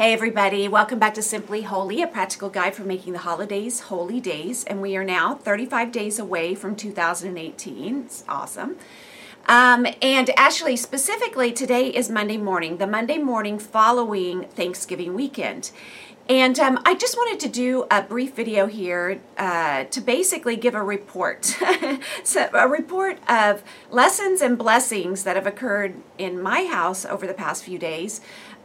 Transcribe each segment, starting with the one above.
Hey, everybody, welcome back to Simply Holy, a practical guide for making the holidays holy days. And we are now 35 days away from 2018. It's awesome. Um, and actually, specifically, today is Monday morning, the Monday morning following Thanksgiving weekend. And um, I just wanted to do a brief video here uh, to basically give a report. so a report of lessons and blessings that have occurred in my house over the past few days.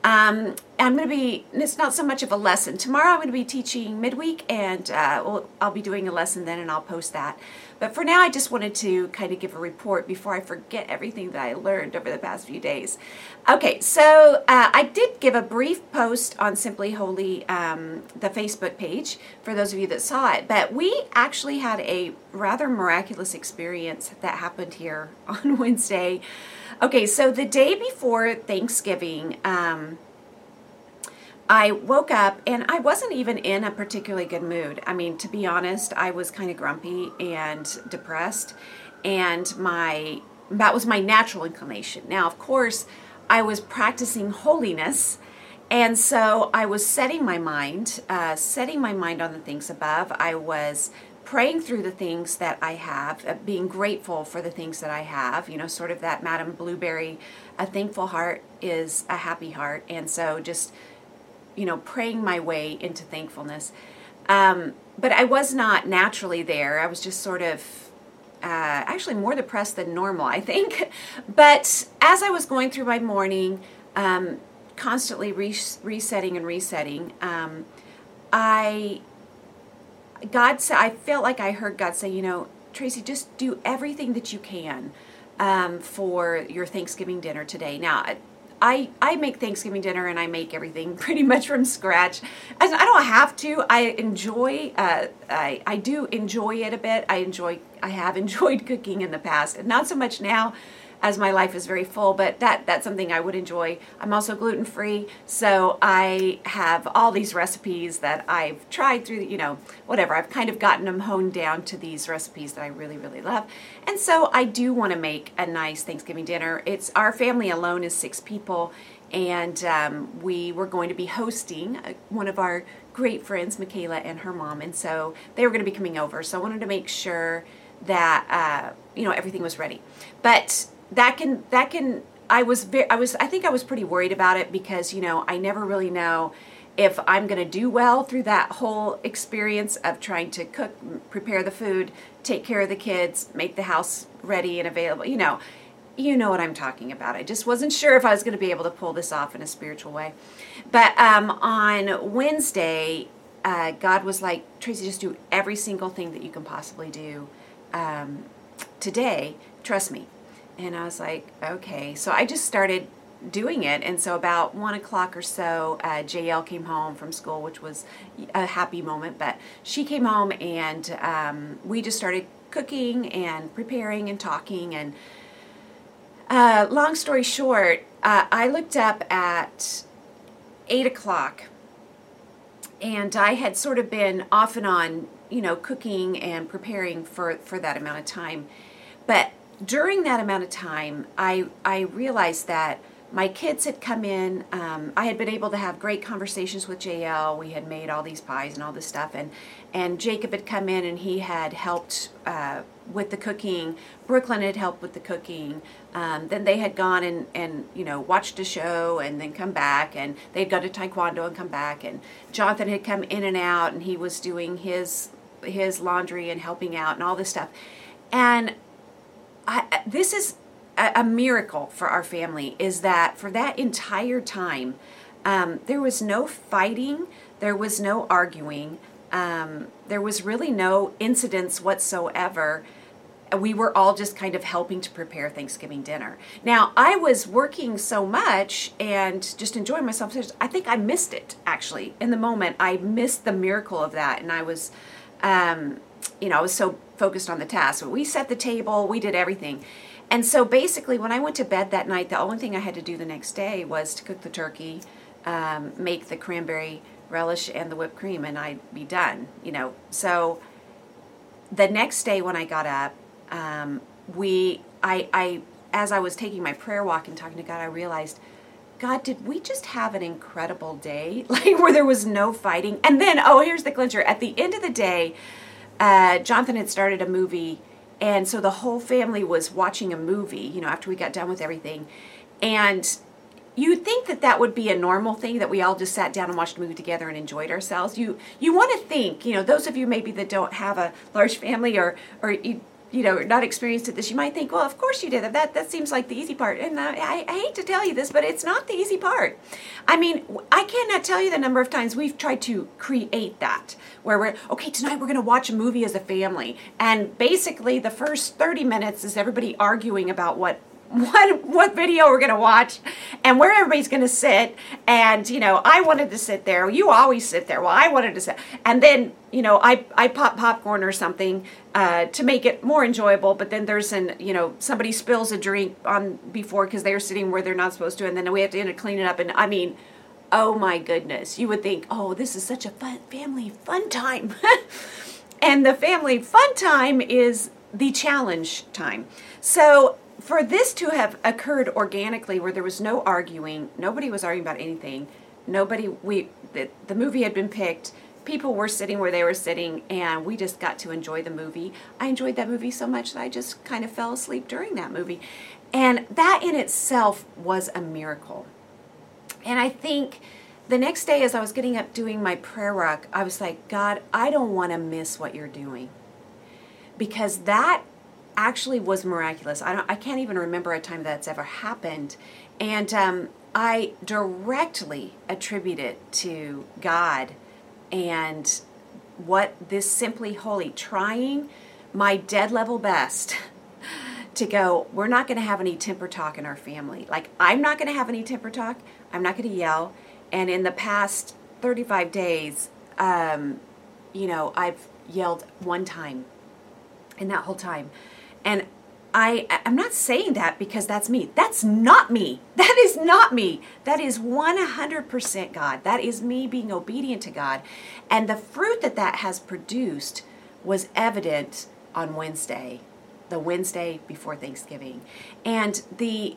Um, I'm going to be, it's not so much of a lesson. Tomorrow I'm going to be teaching midweek and uh, we'll, I'll be doing a lesson then and I'll post that. But for now, I just wanted to kind of give a report before I forget everything that I learned over the past few days. Okay, so uh, I did give a brief post on Simply Holy, um, the Facebook page, for those of you that saw it. But we actually had a rather miraculous experience that happened here on Wednesday. Okay, so the day before Thanksgiving, um, I woke up and I wasn't even in a particularly good mood. I mean, to be honest, I was kind of grumpy and depressed, and my that was my natural inclination. Now, of course, I was practicing holiness. And so I was setting my mind, uh, setting my mind on the things above. I was praying through the things that I have, uh, being grateful for the things that I have, you know, sort of that Madame Blueberry, a thankful heart is a happy heart. And so just, you know, praying my way into thankfulness. Um, but I was not naturally there. I was just sort of uh, actually more depressed than normal, I think. But as I was going through my morning, um, constantly re- resetting and resetting, um, I God said, I felt like I heard God say, you know, Tracy, just do everything that you can um, for your Thanksgiving dinner today. Now, I, I make Thanksgiving dinner and I make everything pretty much from scratch. I, I don't have to. I enjoy. Uh, I I do enjoy it a bit. I enjoy. I have enjoyed cooking in the past, and not so much now as my life is very full, but that that's something I would enjoy. I'm also gluten free, so I have all these recipes that I've tried through, you know, whatever. I've kind of gotten them honed down to these recipes that I really really love. And so I do want to make a nice Thanksgiving dinner. It's our family alone is 6 people and um, we were going to be hosting uh, one of our great friends, Michaela and her mom, and so they were going to be coming over. So I wanted to make sure that uh, you know everything was ready. But that can that can I was very, I was I think I was pretty worried about it because you know I never really know if I'm going to do well through that whole experience of trying to cook, prepare the food, take care of the kids, make the house ready and available. You know, you know what I'm talking about. I just wasn't sure if I was going to be able to pull this off in a spiritual way. But um, on Wednesday, uh, God was like, Tracy, just do every single thing that you can possibly do um, today. Trust me. And I was like, okay. So I just started doing it. And so about one o'clock or so, uh, JL came home from school, which was a happy moment. But she came home and um, we just started cooking and preparing and talking. And uh, long story short, uh, I looked up at eight o'clock and I had sort of been off and on, you know, cooking and preparing for, for that amount of time. But during that amount of time, I I realized that my kids had come in. Um, I had been able to have great conversations with JL. We had made all these pies and all this stuff, and and Jacob had come in and he had helped uh, with the cooking. Brooklyn had helped with the cooking. Um, then they had gone and and you know watched a show and then come back, and they'd gone to taekwondo and come back. And Jonathan had come in and out, and he was doing his his laundry and helping out and all this stuff. And I, this is a, a, miracle for our family is that for that entire time, um, there was no fighting, there was no arguing, um, there was really no incidents whatsoever. We were all just kind of helping to prepare Thanksgiving dinner. Now, I was working so much and just enjoying myself. I think I missed it actually in the moment. I missed the miracle of that, and I was. Um, you know, I was so focused on the task. We set the table, we did everything. And so basically, when I went to bed that night, the only thing I had to do the next day was to cook the turkey, um, make the cranberry relish and the whipped cream, and I'd be done, you know. So the next day when I got up, um, we, I, I, as I was taking my prayer walk and talking to God, I realized God, did we just have an incredible day? Like where there was no fighting. And then, oh, here's the clincher. At the end of the day, uh, Jonathan had started a movie, and so the whole family was watching a movie, you know, after we got done with everything. And you'd think that that would be a normal thing that we all just sat down and watched a movie together and enjoyed ourselves. You you want to think, you know, those of you maybe that don't have a large family or or you you know, not experienced at this, you might think, well, of course you did that. That, seems like the easy part. And I, I, hate to tell you this, but it's not the easy part. I mean, I cannot tell you the number of times we've tried to create that, where we're, okay, tonight we're going to watch a movie as a family. And basically, the first 30 minutes is everybody arguing about what what what video we're to watch and where everybody's to sit and you know i wanted to sit there you always sit there well i wanted to sit and then you know i i pop popcorn or something uh, to make it more enjoyable but then there's an you know somebody spills a drink on before because they're sitting where they're not supposed to and then we have to end up clean it up and i mean oh my goodness you would think oh this is such a fun family fun time. And the family fun time is the challenge time. So for this to have occurred organically where there was no arguing nobody was arguing about anything nobody we the, the movie had been picked people were sitting where they were sitting and we just got to enjoy the movie i enjoyed that movie so much that i just kind of fell asleep during that movie and that in itself was a miracle and i think the next day as i was getting up doing my prayer rock i was like god i don't want to miss what you're doing because that actually was miraculous. I don't I can't even remember a time that's ever happened. And um, I directly attribute it to God and what this simply holy trying my dead level best to go we're not going to have any temper talk in our family. Like i'm not going to have any temper talk. I'm not going to yell. And in the past 35 days um, you know i've yelled one time in that whole time. And I, I'm not saying that because that's me. That's not me. That is not me. That is 100% God. That is me being obedient to God. And the fruit that that has produced was evident on Wednesday, the Wednesday before Thanksgiving. And the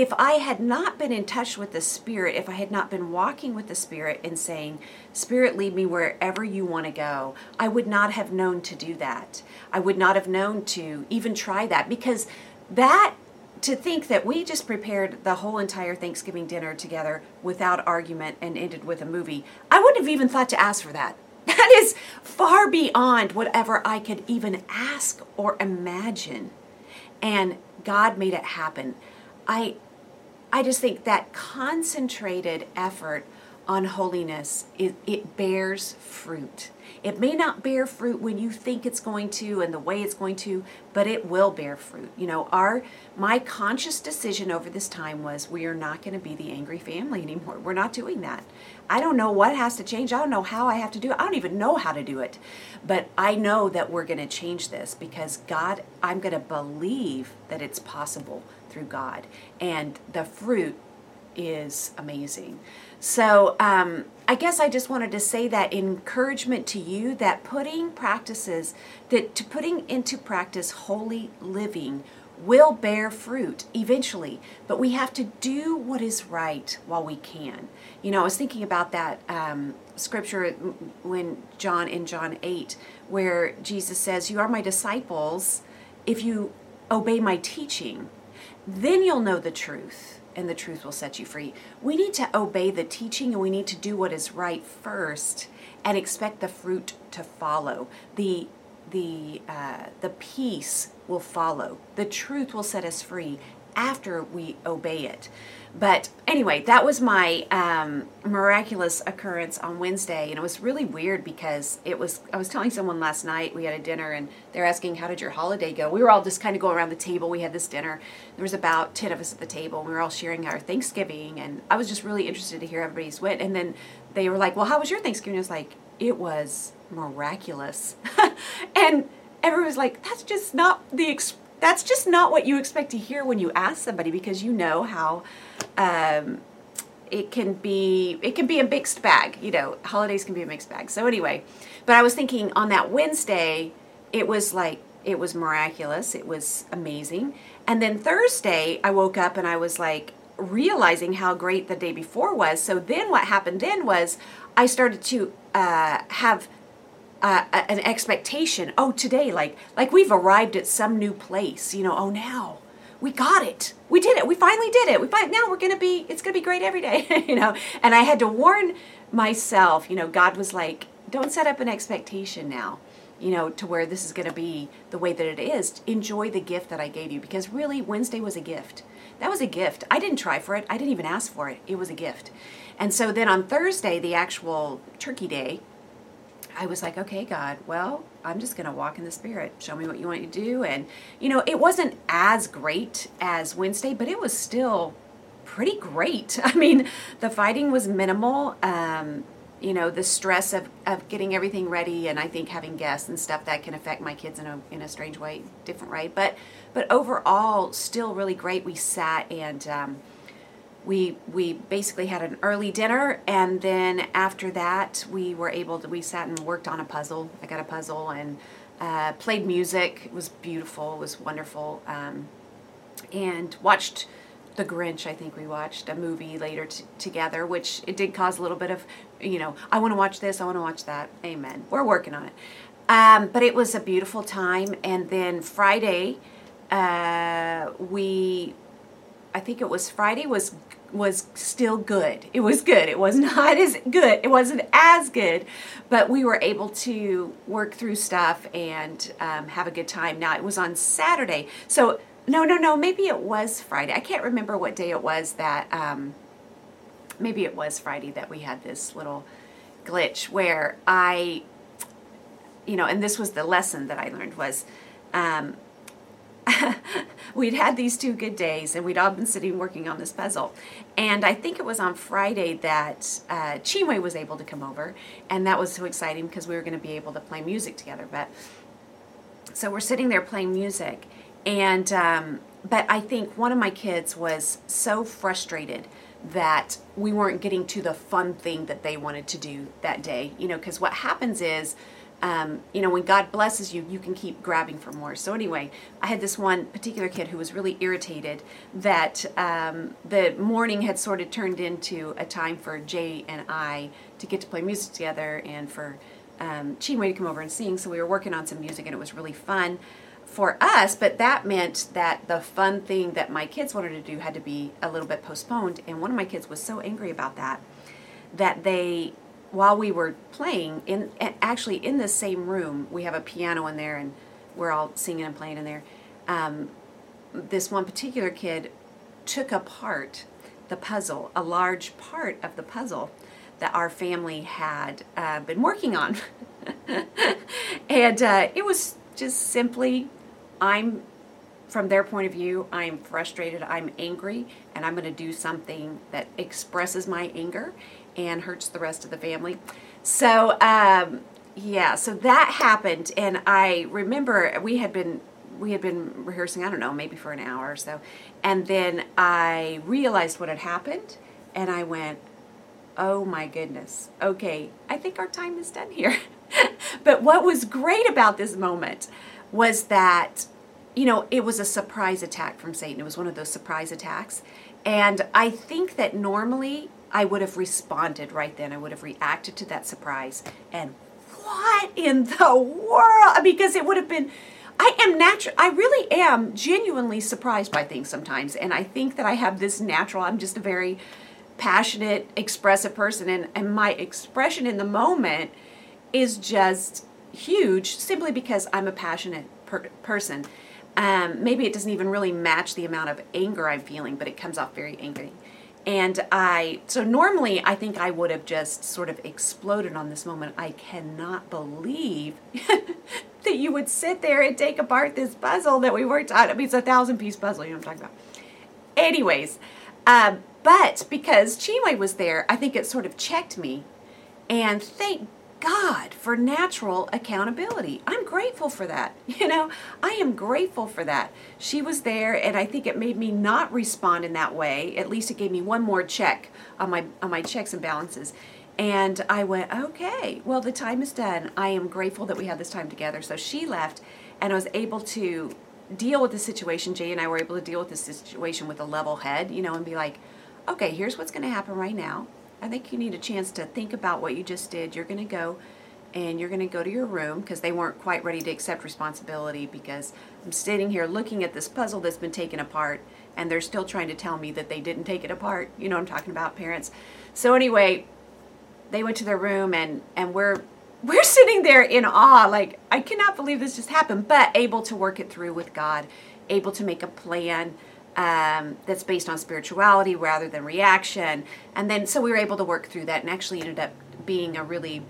if I had not been in touch with the Spirit, if I had not been walking with the Spirit and saying, Spirit, lead me wherever you want to go, I would not have known to do that. I would not have known to even try that because that, to think that we just prepared the whole entire Thanksgiving dinner together without argument and ended with a movie, I wouldn't have even thought to ask for that. That is far beyond whatever I could even ask or imagine. And God made it happen. I I just think that concentrated effort on holiness it, it bears fruit. It may not bear fruit when you think it's going to and the way it's going to, but it will bear fruit. You know, our my conscious decision over this time was we are not going to be the angry family anymore. We're not doing that. I don't know what has to change. I don't know how I have to do it. I don't even know how to do it. But I know that we're going to change this because God, I'm going to believe that it's possible through God. And the fruit is amazing. So um, I guess I just wanted to say that encouragement to you that putting practices, that to putting into practice holy living will bear fruit eventually, but we have to do what is right while we can. You know, I was thinking about that um, scripture when John in John 8, where Jesus says, You are my disciples if you obey my teaching, then you'll know the truth and the truth will set you free. We need to obey the teaching and we need to do what is right first and expect the fruit to follow. The the uh, the peace will follow. The truth will set us free after we obey it. But anyway, that was my um, miraculous occurrence on Wednesday, and it was really weird because it was. I was telling someone last night we had a dinner, and they're asking, "How did your holiday go?" We were all just kind of going around the table. We had this dinner. There was about ten of us at the table, and we were all sharing our Thanksgiving, and I was just really interested to hear everybody's wit. And then they were like, "Well, how was your Thanksgiving?" I was like, "It was miraculous," and everyone was like, "That's just not the." Exp- that's just not what you expect to hear when you ask somebody because you know how um, it can be it can be a mixed bag you know holidays can be a mixed bag so anyway but i was thinking on that wednesday it was like it was miraculous it was amazing and then thursday i woke up and i was like realizing how great the day before was. So then what happened then was I started to uh, have uh, an expectation. Oh, today, like like we've arrived at some new place. You know. Oh, now we got it. We did it. We finally did it. We find now we're gonna be. It's gonna be great every day. you know. And I had to warn myself. You know, God was like, don't set up an expectation now. You know, to where this is to be the way that it is. Enjoy the gift that I gave you because really, Wednesday was a gift. That was a gift. I didn't try for it. I didn't even ask for it. It was a gift. And so then on Thursday, the actual turkey day, I was like, okay, God, well, I'm just going to walk in the Spirit. Show me what you want to do. And, you know, it wasn't as great as Wednesday, but it was still pretty great. I mean, the fighting was minimal. Um, you know, the stress of, of getting everything ready and I think having guests and stuff that can affect my kids in a, in a strange way, different way. But, but overall, still really great. We sat and, um, we we basically had an early dinner and then after that we were able to we sat and worked on a puzzle. I got a puzzle and uh, played music. It was beautiful. It was wonderful. Um, and watched the grinch i think we watched a movie later t- together which it did cause a little bit of you know i want to watch this i want to watch that. Amen. We're working on it. Um, but it was a beautiful time. And then friday uh, we I think it was Friday was was still good. It was good. It was not as good. It wasn't as good, but we were able to work through stuff and um, have a good time. Now it was on Saturday, so no, no, no. Maybe it was Friday. I can't remember what day it was that. Um, maybe it was Friday that we had this little glitch where I, you know, and this was the lesson that I learned was. Um, we'd had these two good days and we'd all been sitting working on this puzzle. And I think it was on Friday that uh, Chinwe was able to come over, and that was so exciting because we were going to be able to play music together. But so we're sitting there playing music, and um, but I think one of my kids was so frustrated that we weren't getting to the fun thing that they wanted to do that day. You know, because what happens is um, you know, when God blesses you, you can keep grabbing for more. So anyway, I had this one particular kid who was really irritated that um, the morning had sort of turned into a time for Jay and I to get to play music together and for um, Chinwe to come over and sing. So we were working on some music and it was really fun for us, but that meant that the fun thing that my kids wanted to do had to be a little bit postponed. And one of my kids was so angry about that that they while we were playing in actually in the same room we have a piano in there and we're all singing and playing in there. Um, this one particular kid took apart the puzzle a large part of the puzzle that our family had uh, been working on. And uh, it was just simply i'm from their point of view i'm frustrated i'm angry and i'm going to do something that expresses my anger and hurts the rest of the family. So, um, yeah, so that happened, and I remember we had been we had been rehearsing. I don't know, maybe for an hour or so, and then I realized what had happened, and I went, "Oh my goodness! Okay, I think our time is done here." but what was great about this moment was that you know it was a surprise attack from Satan. It was one of those surprise attacks, and I think that normally I would have responded right then. I would have reacted to that surprise. And what in the world? Because it would have been. I am natural. I really am genuinely surprised by things sometimes, and I think that I have this natural. I'm just a very passionate, expressive person, and and my expression in the moment is just huge, simply because I'm a passionate per- person. Um, maybe it doesn't even really match the amount of anger I'm feeling, but it comes off very angry. And I, so normally I think I would have just sort of exploded on this moment. I cannot believe that you would sit there and take apart this puzzle that we worked on. I mean, it's a thousand piece puzzle, you know what I'm talking about. Anyways, um, but because Chinwe was there, I think it sort of checked me. And thank God for natural accountability. I'm grateful for that. You know, I am grateful for that. She was there and I think it made me not respond in that way. At least it gave me one more check on my on my checks and balances. And I went, "Okay, well the time is done. I am grateful that we had this time together." So she left and I was able to deal with the situation. Jay and I were able to deal with the situation with a level head, you know, and be like, okay, here's what's going to happen right now. I think you need a chance to think about what you just did. You're going to go and you're going to go to your room because they weren't quite ready to accept responsibility because I'm sitting here looking at this puzzle that's been taken apart and they're still trying to tell me that they didn't take it apart. You know I'm talking about, parents. So anyway, they went to their room and and we're we're sitting there in awe like I cannot believe this just happened, but able to work it through with God, able to make a plan um, that's based on spirituality rather than reaction. And then so we were able to work through that and actually ended up being a really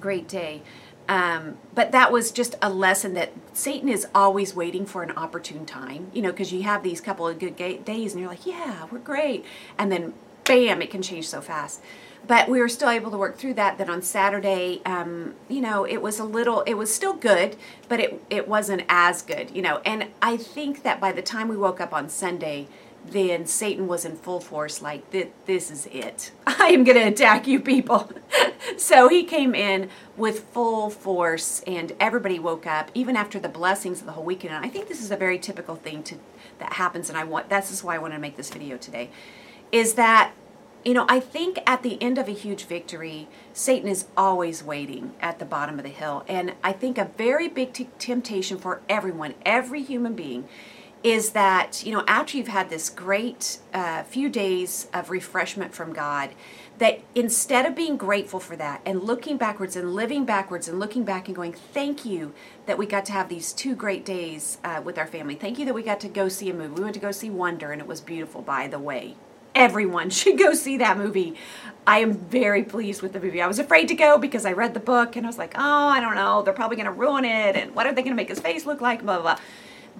great day. Um, but that was just a lesson that Satan is always waiting for an opportune time, you know, because you have these couple of good days and you're like, yeah, we're great. And then bam, it can change so fast. But we were still able to work through that. That on Saturday, um, you know, it was a little, it was still good, but it, it wasn't as good, you know. And I think that by the time we woke up on Sunday, then Satan was in full force, like, this is it. I am going to attack you people. so he came in with full force, and everybody woke up, even after the blessings of the whole weekend. And I think this is a very typical thing to, that happens, and I want that's just why I wanted to make this video today, is that you know, I think at the end of a huge victory, Satan is always waiting at the bottom of the hill. And I think a very big t- temptation for everyone, every human being, is that, you know, after you've had this great uh, few days of refreshment from God, that instead of being grateful for that and looking backwards and living backwards and looking back and going, thank you that we got to have these two great days uh, with our family. Thank you that we got to go see a movie. We went to go see Wonder and it was beautiful, by the way. Everyone should go see that movie. I am very pleased with the movie. I was afraid to go because I read the book and I was like, oh, I don't know. They're probably going to ruin it. And what are they going to make his face look like? Blah, blah, blah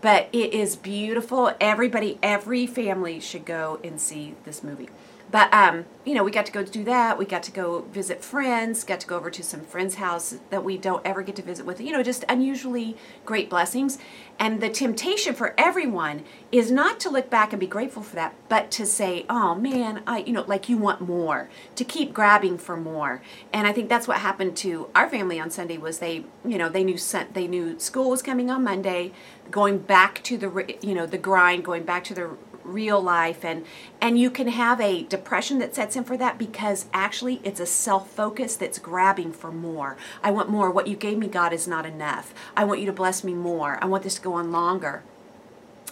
but it is beautiful. Everybody, every family should go and see this movie. But um, you know, we got to go do that. We got to go visit friends. Got to go over to some friends' house that we don't ever get to visit with. You know, just unusually great blessings. And the temptation for everyone is not to look back and be grateful for that, but to say, "Oh man, I," you know, like you want more. To keep grabbing for more. And I think that's what happened to our family on Sunday. Was they, you know, they knew they knew school was coming on Monday, going back to the, you know, the grind, going back to the real life and and you can have a depression that sets in for that because actually it's a self-focus that's grabbing for more i want more what you gave me god is not enough i want you to bless me more i want this to go on longer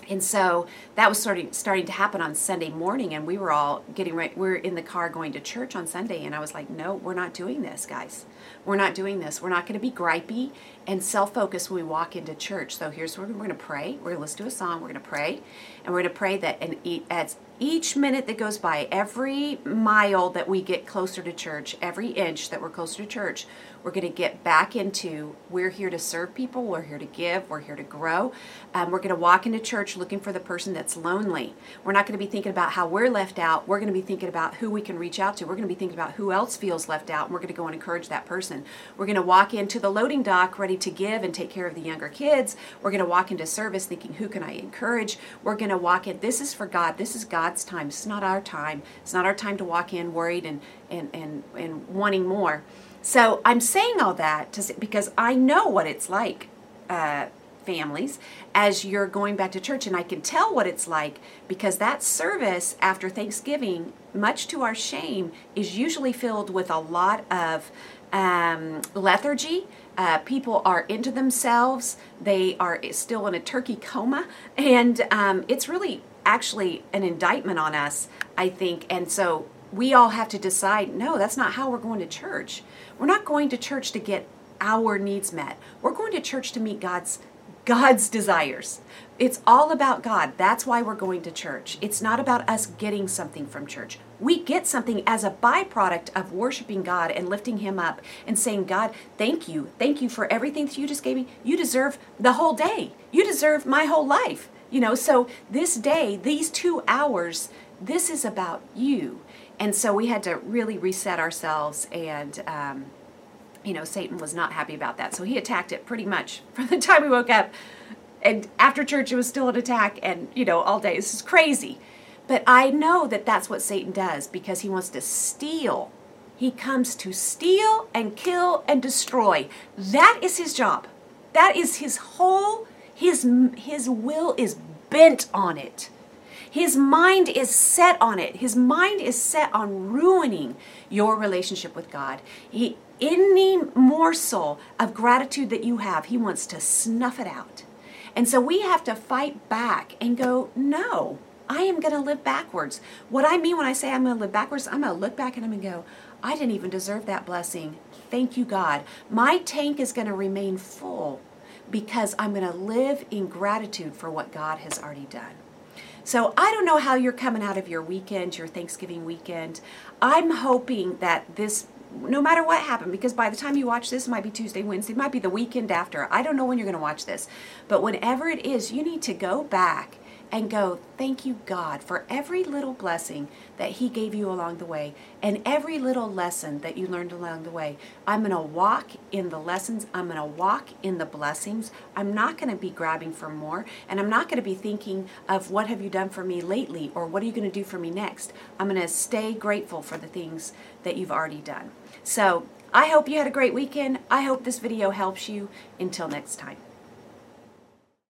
and so that was starting starting to happen on Sunday morning, and we were all getting ready. We are in the car going to church on Sunday, and I was like, "No, we're not doing this, guys. We're not doing this. We're not going to be gripey and self-focused when we walk into church. So here's where we're going to pray. We're going to listen to a song. We're going to pray, and we're going to pray that and as each minute that goes by, every mile that we get closer to church, every inch that we're closer to church, we're going to get back into we're here to serve people, we're here to give, we're here to grow. Um, we're going to walk into church looking for the person that's lonely. We're not going to be thinking about how we're left out. We're going to be thinking about who we can reach out to. We're going to be thinking about who else feels left out, and we're going to go and encourage that person. We're going to walk into the loading dock ready to give and take care of the younger kids. We're going to walk into service thinking, who can I encourage? We're going to walk in, this is for God. This is God's time. It's not our time. It's not our time to walk in worried and, and, and, and wanting more. So I'm saying all that to, because I know what it's like, uh, families, as you're going back to church, and I can tell what it's like because that service after Thanksgiving, much to our shame, is usually filled with a lot of um, lethargy. Uh, people are into themselves. They are still in a turkey coma, and um, it's really actually an indictment on us, I think. And so we all have to decide no, that's not how we're going to church. We're not going to church to get our needs met. We're going to church to meet God's God's desires. It's all about God. That's why we're going to church. It's not about us getting something from church. We get something as a byproduct of worshiping God and lifting Him up and saying, God, thank you. Thank you for everything that you just gave me. You deserve the whole day. You deserve my whole life. You know, so this day, these two hours, this is about you. And so we had to really reset ourselves and, um, you know, Satan was not happy about that. So he attacked it pretty much from the time we woke up. And after church, it was still an attack, and, you know, all day. This is crazy. But I know that that's what Satan does because he wants to steal. He comes to steal and kill and destroy. That is his job. That is his whole His, his will is bent on it. His mind is set on it. His mind is set on ruining your relationship with God. He, any morsel of gratitude that you have, he wants to snuff it out. And so we have to fight back and go, no, I am going to live backwards. What I mean when I say I'm going to live backwards, I'm going to look back and I'm going to go, I didn't even deserve that blessing. Thank you, God. My tank is going to remain full because I'm going to live in gratitude for what God has already done. So I don't know how you're coming out of your weekend, your Thanksgiving weekend. I'm hoping that this no matter what happened, because by the time you watch this, it might be Tuesday, Wednesday, it might be the weekend after. I don't know when you're going to watch this. But whenever it is, you need to go back and go, Thank you, God, for every little blessing that He gave you along the way and every little lesson that you learned along the way. I'm going to walk in the lessons, I'm going to walk in the blessings. I'm not going to be grabbing for more, and I'm not going to be thinking of what have you done for me lately or what are you going to do for me next. I'm going to stay grateful for the things that you've already done. So, I hope you had a great weekend. I hope this video helps you. Until next time.